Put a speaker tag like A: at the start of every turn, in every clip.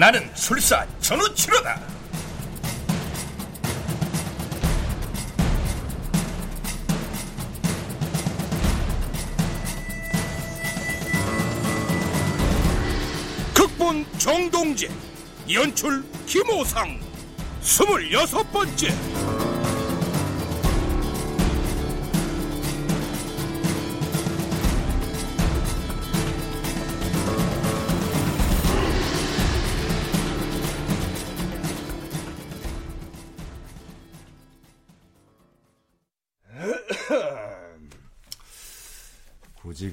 A: 나는 술사 전우치로다. 극본 정동재 연출 김호상 스물여섯 번째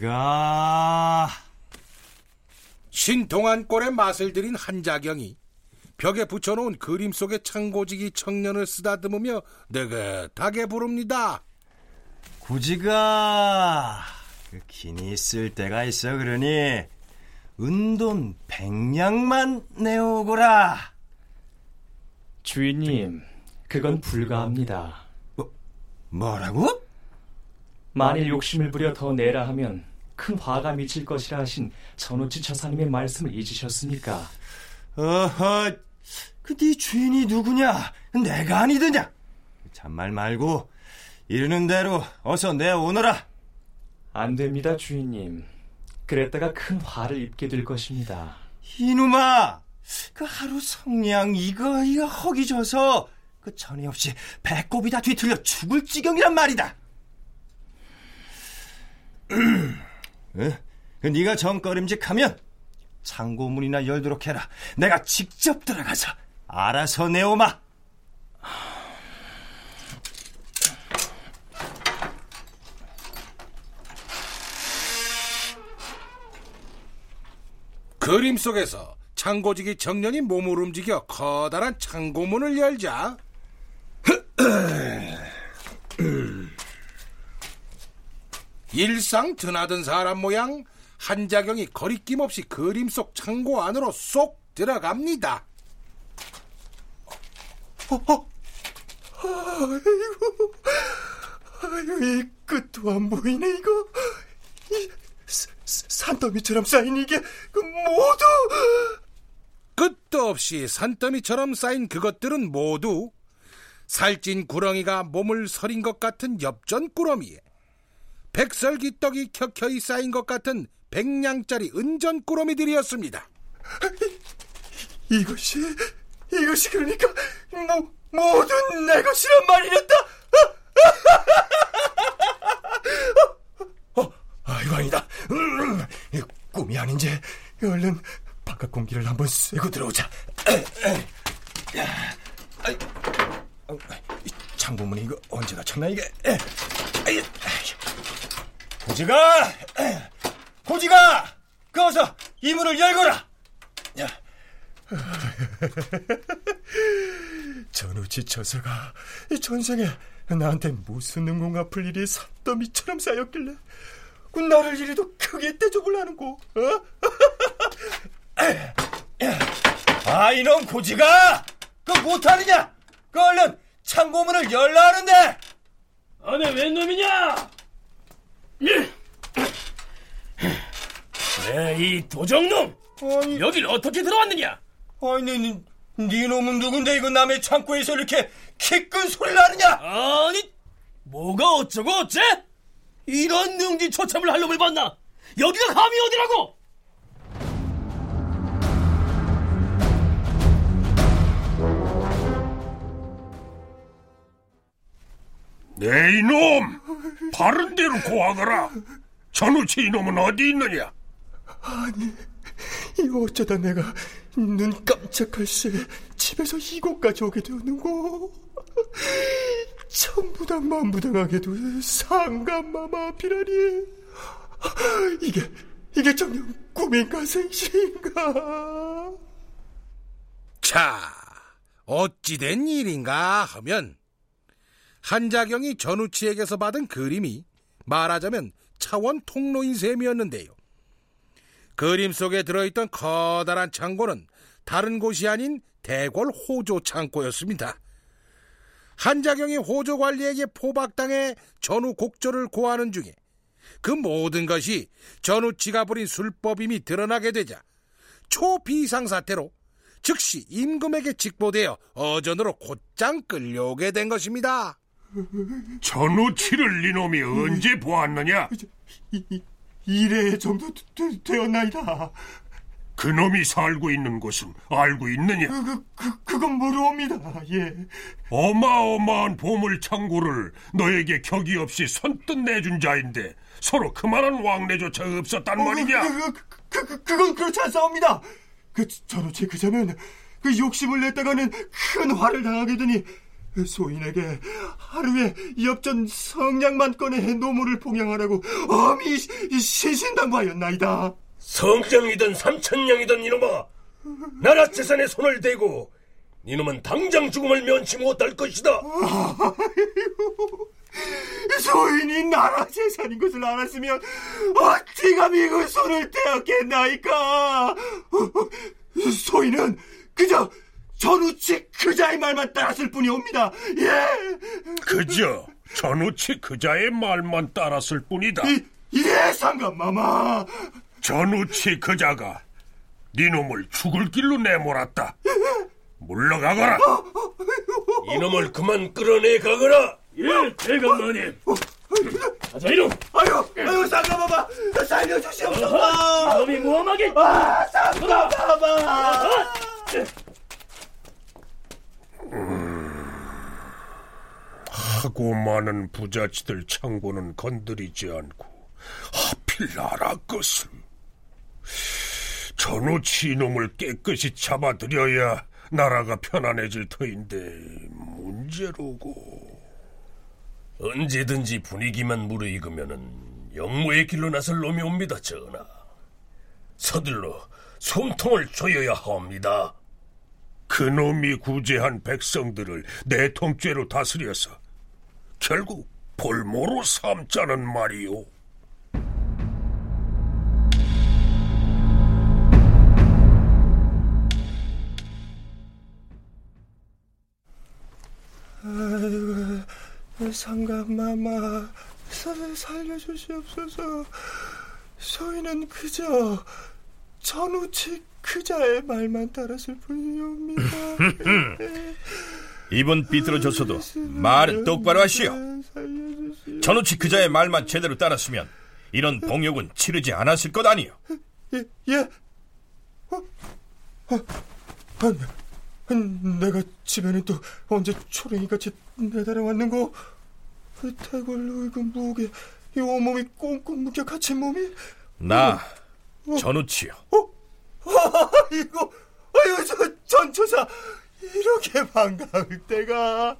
B: 가
A: 신동안 꼴의 맛을 들인 한자경이 벽에 붙여놓은 그림 속의 창고지기 청년을 쓰다듬으며 느긋하게 부릅니다.
B: 고지가 그 기니 있을 때가 있어 그러니 은돈 백냥만 내오거라.
C: 주인님, 그건 불가합니다.
B: 뭐, 뭐라고?
C: 만일 욕심을 부려 더 내라 하면 큰 화가 미칠 것이라 하신 전우치 처사님의 말씀을 잊으셨습니까?
B: 어허, 그네 주인이 누구냐? 내가 아니더냐? 잔말 말고 이르는 대로 어서 내오너라.
C: 안 됩니다, 주인님. 그랬다가 큰 화를 입게 될 것입니다.
B: 이놈아, 그 하루 성냥 이거 이거 허기져서 그 전에 없이 배꼽이 다 뒤틀려 죽을 지경이란 말이다. 어? 그 네가 정거림직하면 창고문이나 열도록 해라. 내가 직접 들어가서 알아서 내오마.
A: 그림 속에서 창고지기 청년이 몸을 움직여 커다란 창고문을 열자 일상 드나든 사람 모양 한자경이 거리낌 없이 그림 속 창고 안으로 쏙 들어갑니다.
D: 어, 어. 아이고, 아이고, 이 끝도 안 보이네, 이거. 이 사, 산더미처럼 쌓인 이게, 그 모두.
A: 끝도 없이 산더미처럼 쌓인 그것들은 모두 살찐 구렁이가 몸을 서린 것 같은 엽전 꾸러미에 백설기 떡이 켜켜이 쌓인 것 같은 백냥짜리 은전 꾸러미들이었습니다.
D: 이것이, 이것이 그러니까, 모, 모든 내 것이란 말이랬다! 어, 아이고, 아니다. 음, 꿈이 아닌지, 얼른 바깥 공기를 한번 쐬고 들어오자. 창고문이 이거 언제 닫혔나, 이게?
B: 고지가, 고지가, 그 어서 이 문을 열거라.
D: 전우치 처서가 이 전생에 나한테 무슨 응공 갚을 일이 산더미처럼 쌓였길래 그 나를 이리도 크게 하는고 어?
B: 아 이놈 고지가! 그 못하느냐? 그 얼른 창고문을 열라 하는데!
E: 아네 웬 놈이냐 에이 도적놈?
B: 아니,
E: 여길 어떻게 들어왔느냐?
B: 아니 네, 네 놈은 누군데 이거 남의 창고에서 이렇게 키큰 소리를 하느냐?
E: 아니 뭐가 어쩌고 어째? 이런 능지처참을 할 놈을 봤나? 여기가 감히 어디라고?
A: 네 이놈 바른 대로 고하거라. 전우치 이놈은 어디 있느냐?
D: 아니 이 어쩌다 내가 눈 깜짝할 새 집에서 이곳까지 오게 되었는고? 천부당 만부당하게도 상감마마 앞이라니. 이게 이게 정녕 꿈인가 생시인가?
A: 자 어찌된 일인가 하면 한자경이 전우치에게서 받은 그림이 말하자면 차원 통로인 셈이었는데요. 그림 속에 들어있던 커다란 창고는 다른 곳이 아닌 대궐 호조 창고였습니다. 한자경이 호조 관리에게 포박당해 전우 곡조를 고하는 중에 그 모든 것이 전우치가 부린 술법임이 드러나게 되자 초비상사태로 즉시 임금에게 직보되어 어전으로 곧장 끌려오게 된 것입니다.
F: 전우치를 이놈이 언제 보았느냐?
D: 이, 이래 정도 되, 되었나이다.
F: 그놈이 살고 있는 곳은 알고 있느냐?
D: 그, 그, 그, 그건 모르옵니다. 예.
F: 어마어마한 보물 창고를 너에게 격이 없이 선뜻 내준 자인데 서로 그만한 왕래조차 없었단 말이냐?
D: 그, 그, 그, 그, 그건 그렇지 않사옵니다. 그 전우치 그자는 그 욕심을 냈다가는 큰 화를 당하게 되니 소인에게 하루에 엽전 성냥만 꺼내 노무를 봉양하라고 엄히 신신당부하였나이다.
E: 성장이든 삼천냥이든 이놈아 나라 재산에 손을 대고 이놈은 당장 죽음을 면치 못할 것이다
D: 소인이 나라 재산인 것을 알았으면 어찌 감히 그 손을 떼었겠나이까 소인은 그저 전우치 그자의 말만 따랐을 뿐이옵니다. 예.
F: 그저 전우치 그자의 말만 따랐을 뿐이다.
D: 이, 예 상감마마.
F: 전우치 그자가 니놈을 죽을 길로 내몰았다. 물러가거라.
E: 이놈을 그만 끌어내 가거라. 예 대감마님. 가자 이놈.
D: 아유 아유 상감마마. 살려주시옵소서.
E: 이놈이 모함하게.
D: 아 상감마마
F: 하고 많은 부자치들 창고는 건드리지 않고 하필 나라 것을 전우치 이놈을 깨끗이 잡아들여야 나라가 편안해질 터인데 문제로고.
E: 언제든지 분위기만 무르익으면은 영모의 길로 나설 놈이 옵니다 전하. 서둘러 솜통을 조여야 하옵니다.
F: 그놈이 구제한 백성들을 내 통죄로 다스려서 결국 볼모로 삼자는 말이오.
D: 아이고, 상감마마, 살려주시옵소서. 소인은 그저 전우치 그자의 말만 따랐을 뿐이옵니다.
G: 입은 삐뚤어졌어도 말은 똑바로 하시오. 전우치 그자의 말만 제대로 따랐으면 이런 봉욕은 치르지 않았을 것 아니오.
D: 예, 예. 어? 어? 아, 아, 내가 집에는 또 언제 초랭이같이 내달아왔는고? 그 태골로 그 무게, 이 온몸이 꽁꽁 묶여 갇힌 몸이?
G: 나 전우치요.
D: 어? 아이고, 아이고, 저 전처사 이렇게 반가울 때가.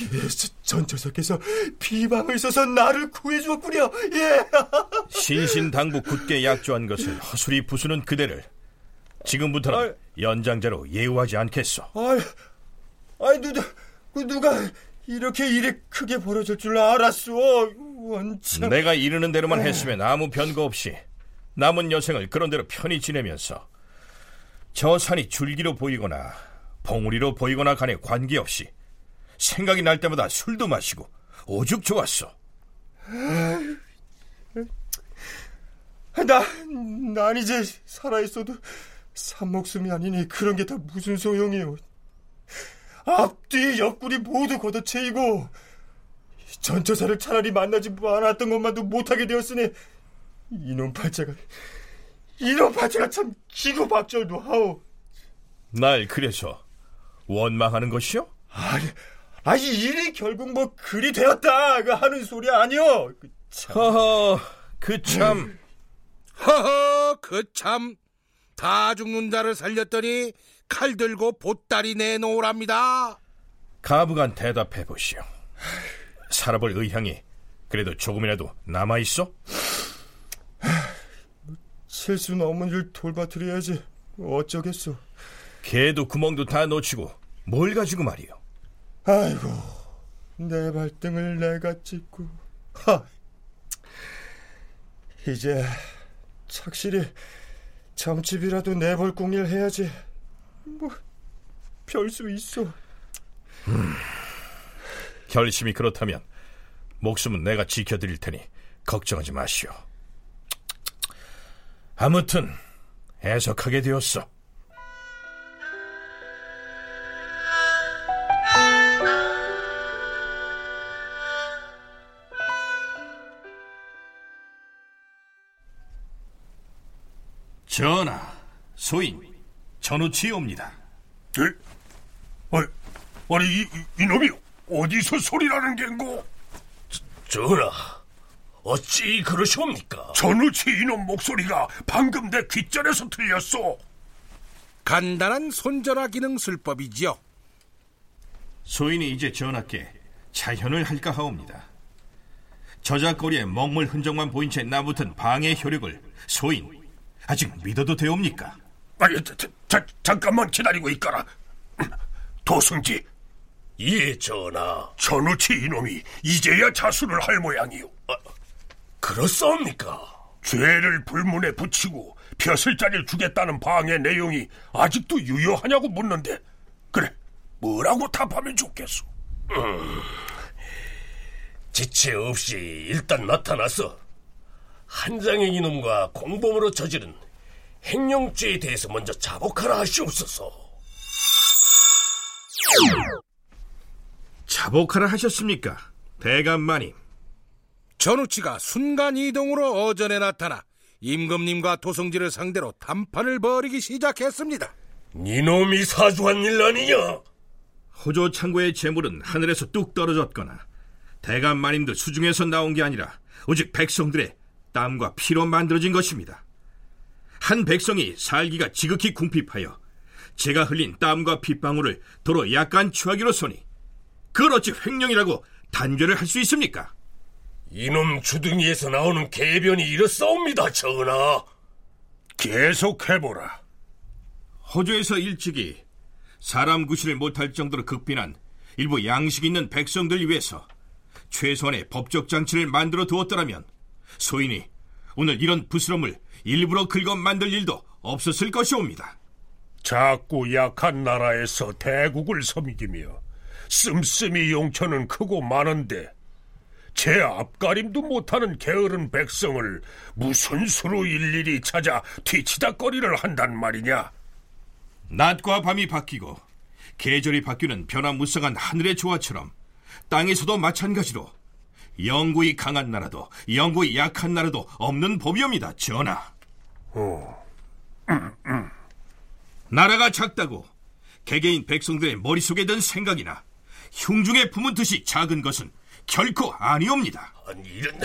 D: 예, 저, 전처사께서 비방을 써서 나를 구해주었군요. 예.
G: 신신당부 굳게 약조한 것을 허술히 부수는 그대를 지금부터는
D: 아이.
G: 연장자로 예우하지 않겠소.
D: 아이, 아이, 누, 누, 누가 이렇게 일이 크게 벌어질 줄 알았어. 원참.
G: 내가 이르는 대로만 했으면 아무 변거 없이 남은 여생을 그런 대로 편히 지내면서 저 산이 줄기로 보이거나 봉우리로 보이거나 간에 관계없이 생각이 날 때마다 술도 마시고 오죽 좋았어.
D: 나, 난 이제 살아있어도 산목숨이 아니니 그런 게 다 무슨 소용이요. 앞뒤 옆구리 모두 걷어채이고 전처사를 차라리 만나지 않았던 것만도 못하게 되었으니 이놈 팔자가 이놈 팔자가 참 기고박절도 하오.
G: 날 그래서 원망하는 것이요?
D: 아니, 아니 일이 결국 뭐 그리 되었다 그 하는 소리 아니오. 그 참.
G: 허허, 그 참.
A: 허허 그 참 다 죽는 자를 살렸더니 칼 들고 보따리 내놓으랍니다.
G: 가부간 대답해 보시오. 살아볼 의향이 그래도 조금이라도 남아 있어?
D: 실수 넘은 일 돌봐드려야지. 어쩌겠소.
G: 개도 구멍도 다 놓치고 뭘 가지고 말이오.
D: 아이고, 내 발등을 내가 찍고. 하. 이제 착실히 점집이라도 내볼 궁리를 해야지. 뭐, 별수 있어.
G: 결심이 그렇다면 목숨은 내가 지켜드릴 테니 걱정하지 마시오. 아무튼 해석하게 되었어. 전하, 소인, 전우치옵니다.
F: 네? 아니, 아니 이, 이, 놈이 어디서 소리라는 겐고?
E: 전하, 어찌 그러시옵니까?
F: 전우치 이놈 목소리가 방금 내 귓전에서 들렸소.
A: 간단한 손전화 기능 술법이지요.
G: 소인이 이제 전하께 자현을 할까 하옵니다. 저작거리에 먹물 흔적만 보인 채 나붙은 방해 효력을 소인 아직 믿어도 되옵니까?
F: 아니, 자, 자, 자, 잠깐만 기다리고 있거라. 도승지,
E: 예, 전하.
F: 전우치 이놈이 이제야 자수를 할 모양이오.
E: 그렇사옵니까?
F: 죄를 불문에 붙이고 벼슬자리를 주겠다는 방의 내용이 아직도 유효하냐고 묻는데 그래 뭐라고 답하면 좋겠소?
E: 지체 없이 일단 나타나서 한장의 이놈과 공범으로 저지른 행령죄에 대해서 먼저 자복하라 하시옵소서.
G: 자복하라 하셨습니까? 대감마님.
A: 전우치가 순간 이동으로 어전에 나타나 임금님과 도성지를 상대로 담판을 벌이기 시작했습니다.
E: 니놈이 사주한 일 아니냐?
G: 호조 창고의 재물은 하늘에서 뚝 떨어졌거나 대감마님들 수중에서 나온 게 아니라 오직 백성들의 땀과 피로 만들어진 것입니다. 한 백성이 살기가 지극히 궁핍하여 제가 흘린 땀과 핏방울을 도로 약간 취하기로 서니 그걸 어찌 횡령이라고 단죄를 할 수 있습니까?
E: 이놈 주둥이에서 나오는 개변이 이렇사옵니다, 전하.
F: 계속해보라.
G: 호조에서 일찍이 사람 구실을 못할 정도로 극빈한 일부 양식 있는 백성들 위해서 최소한의 법적 장치를 만들어 두었더라면 소인이 오늘 이런 부스럼을 일부러 긁어 만들 일도 없었을 것이옵니다.
F: 작고 약한 나라에서 대국을 섬기며 씀씀이 용처는 크고 많은데 제 앞가림도 못하는 게으른 백성을 무슨 수로 일일이 찾아 뒤치다거리를 한단 말이냐?
G: 낮과 밤이 바뀌고 계절이 바뀌는 변화무쌍한 하늘의 조화처럼 땅에서도 마찬가지로 영구히 강한 나라도 영구히 약한 나라도 없는 법이옵니다, 전하. 나라가 작다고 개개인 백성들의 머릿속에 든 생각이나 흉중에 품은 듯이 작은 것은 결코 아니옵니다.
E: 아니, 이런...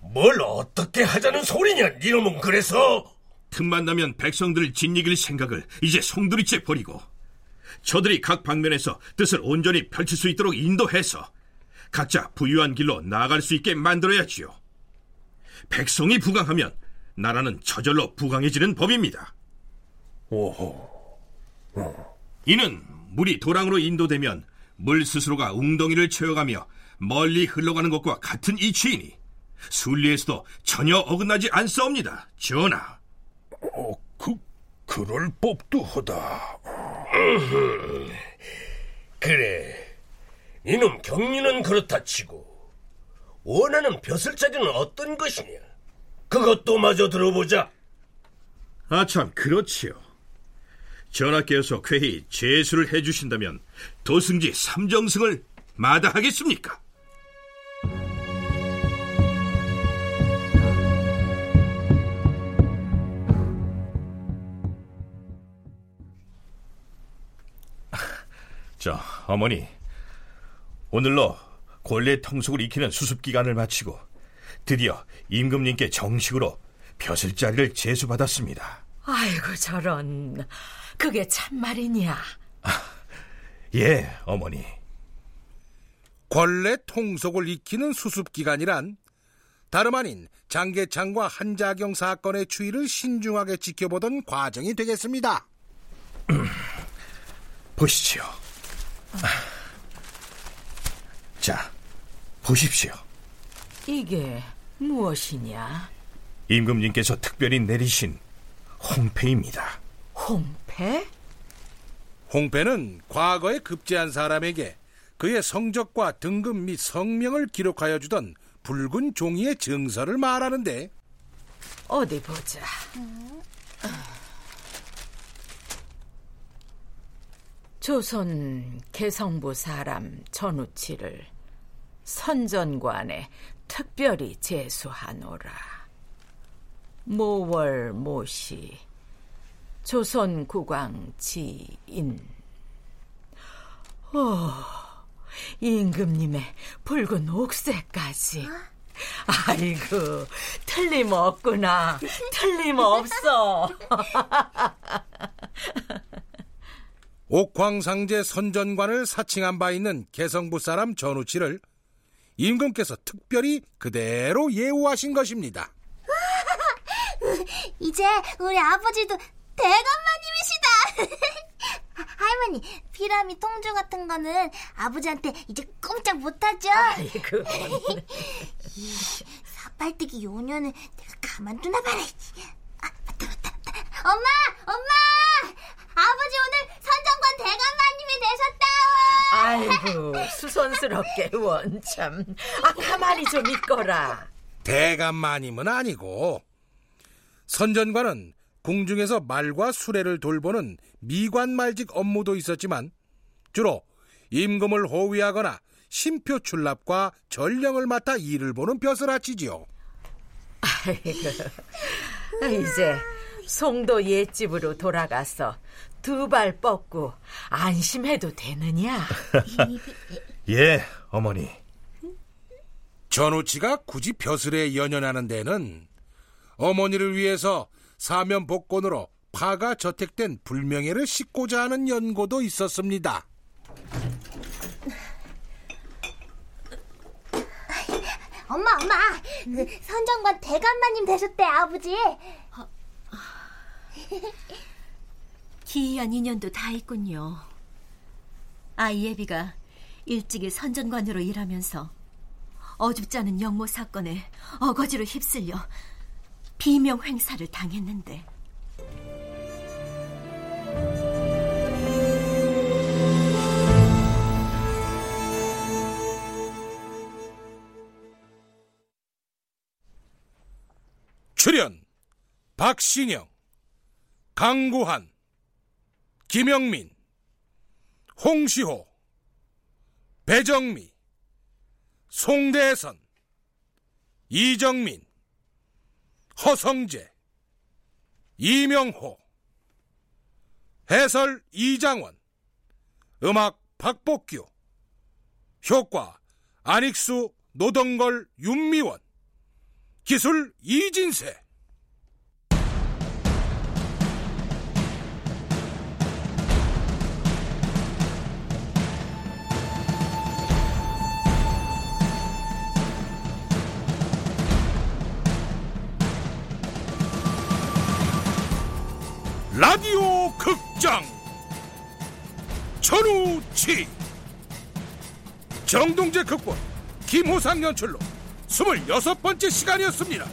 E: 뭘 어떻게 하자는 소리냐, 니놈은 그래서?
G: 틈만 나면 백성들을 짓이길 생각을 이제 송두리째 버리고 저들이 각 방면에서 뜻을 온전히 펼칠 수 있도록 인도해서 각자 부유한 길로 나아갈 수 있게 만들어야지요. 백성이 부강하면 나라는 저절로 부강해지는 법입니다.
F: 오호.
G: 이는 물이 도랑으로 인도되면 물 스스로가 웅덩이를 채워가며 멀리 흘러가는 것과 같은 이치이니 순리에서도 전혀 어긋나지 않사옵니다. 전하.
F: 어, 그, 그럴 법도 하다.
E: 그래. 이놈 경리는 그렇다 치고 원하는 벼슬자리는 어떤 것이냐? 그것도 마저 들어보자.
G: 아참 그렇지요. 전하께서 쾌히 제수를 해주신다면 도승지 삼정승을 마다하겠습니까? 저 어머니 오늘로 권례 통속을 익히는 수습 기간을 마치고 드디어 임금님께 정식으로 벼슬 자리를 제수받았습니다.
H: 아이고 저런 그게 참말이냐
G: 예, 어머니.
A: 권례 통속을 익히는 수습 기간이란 다름 아닌 장계창과 한자경 사건의 추이를 신중하게 지켜보던 과정이 되겠습니다.
G: 보시지요. 자, 보십시오.
H: 이게 무엇이냐
G: 임금님께서 특별히 내리신 홍패입니다.
H: 홍패?
A: 홍패는 과거에 급제한 사람에게 그의 성적과 등급 및 성명을 기록하여 주던 붉은 종이의 증서를 말하는데
H: 어디 보자 조선 개성부 사람 전우치를 선전관에 특별히 제수하노라. 모월 모시 조선 국왕 지인. 오, 임금님의 붉은 옥새까지. 아이고, 틀림없구나. 틀림없어.
A: 옥황상제 선전관을 사칭한 바 있는 개성부 사람 전우치를 임금께서 특별히 그대로 예우하신 것입니다.
I: 이제 우리 아버지도 대감마님이시다. 할머니, 피라미 통주 같은 거는 아버지한테 이제 꼼짝 못하죠?
H: 아이고.
I: 사팔뜨기 요년은 내가 가만두나 말아야지. 아, 맞다, 맞다, 맞다. 엄마! 엄마! 아버지 오늘 선정관 대감마님이 되셨다!
H: 아이고, 수선스럽게 원참. 아, 가만히 좀 있거라.
A: 대감마님은 아니고 선전관은 궁중에서 말과 수레를 돌보는 미관말직 업무도 있었지만 주로 임금을 호위하거나 심표 출납과 전령을 맡아 일을 보는 벼슬아치지요.
H: 이제 송도 옛집으로 돌아가서 두 발 뻗고 안심해도 되느냐?
G: 예, 어머니.
A: 전우치가 굳이 벼슬에 연연하는 데는 어머니를 위해서 사면 복권으로 파가 저택된 불명예를 씻고자 하는 연고도 있었습니다.
I: 엄마, 엄마! 그 선정관 대감마님 되셨대, 아버지!
J: 기이한 인연도 다 있군요. 아이 예비가 일찍이 선전관으로 일하면서 어줍지 않은 영모 사건에 어거지로 휩쓸려 비명 횡사를 당했는데
A: 출연 박신영, 강구한, 김영민, 홍시호, 배정미, 송대선, 이정민, 허성재, 이명호, 해설 이장원, 음악 박복규, 효과 안익수, 노동걸, 윤미원, 기술 이진세. 라디오 극장 천우치 정동재 극본 김호상 연출로 스물여섯 번째 시간이었습니다.